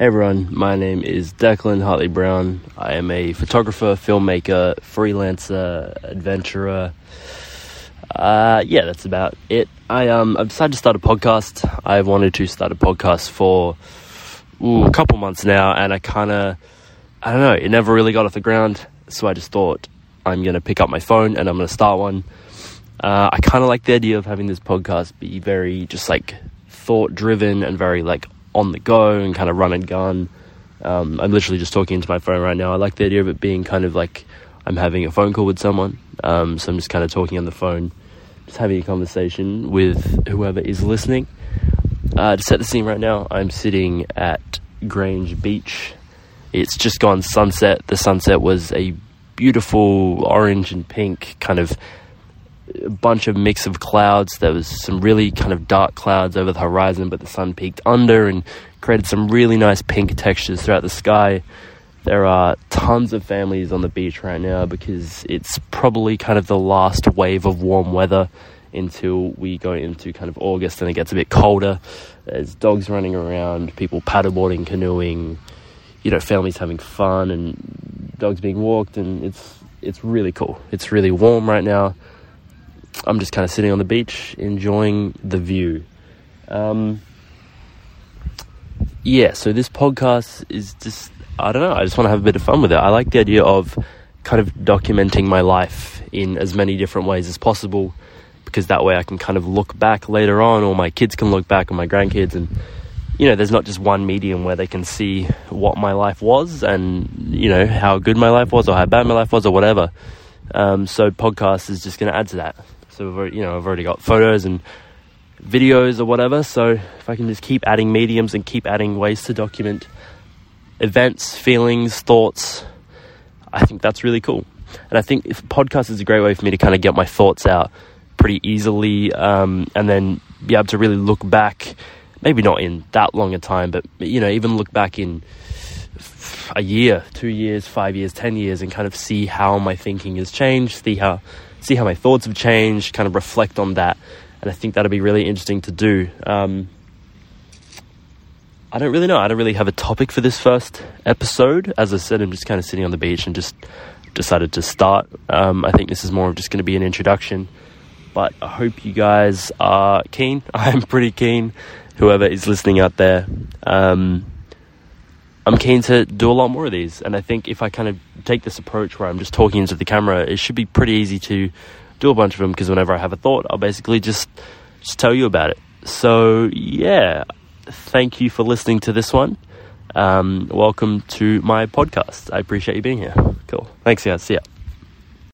Hey everyone, my name is Declan Hartley Brown. I am a photographer, filmmaker, freelancer, adventurer. Uh, yeah, that's about it. I um I've decided to start a podcast. I've wanted to start a podcast for ooh, a couple months now, and I kind of I don't know, it never really got off the ground. So I just thought I'm gonna pick up my phone and I'm gonna start one. Uh, I kind of like the idea of having this podcast be very just like thought driven and very like on the go and kind of run and gun. Um, I'm literally just talking into my phone right now. I like the idea of it being kind of like I'm having a phone call with someone. Um, so I'm just kind of talking on the phone, just having a conversation with whoever is listening. Uh, to set the scene right now, I'm sitting at Grange Beach. It's just gone sunset. The sunset was a beautiful orange and pink kind of a bunch of mix of clouds. There was some really kind of dark clouds over the horizon, but the sun peeked under and created some really nice pink textures throughout the sky. There are tons of families on the beach right now because it's probably kind of the last wave of warm weather until we go into kind of August and it gets a bit colder. There's dogs running around, people paddleboarding, canoeing, you know, families having fun and dogs being walked and it's it's really cool. It's really warm right now. I'm just kind of sitting on the beach enjoying the view. Um, yeah, so this podcast is just, I don't know, I just want to have a bit of fun with it. I like the idea of kind of documenting my life in as many different ways as possible because that way I can kind of look back later on, or my kids can look back, or my grandkids, and you know, there's not just one medium where they can see what my life was and you know how good my life was, or how bad my life was, or whatever. Um, so podcast is just going to add to that. So already, you know, I've already got photos and videos or whatever. So if I can just keep adding mediums and keep adding ways to document events, feelings, thoughts, I think that's really cool. And I think if podcast is a great way for me to kind of get my thoughts out pretty easily, um, and then be able to really look back. Maybe not in that long a time, but you know, even look back in a year, two years, five years, ten years, and kind of see how my thinking has changed, see how see how my thoughts have changed, kind of reflect on that. And I think that'll be really interesting to do. Um, I don't really know. I don't really have a topic for this first episode. As I said, I'm just kind of sitting on the beach and just decided to start. Um, I think this is more of just going to be an introduction. But I hope you guys are keen. I'm pretty keen. Whoever is listening out there. Um, I'm keen to do a lot more of these. And I think if I kind of take this approach where I'm just talking into the camera, it should be pretty easy to do a bunch of them because whenever I have a thought, I'll basically just just tell you about it. So yeah, thank you for listening to this one. Um, welcome to my podcast. I appreciate you being here. Cool. Thanks, guys. See ya.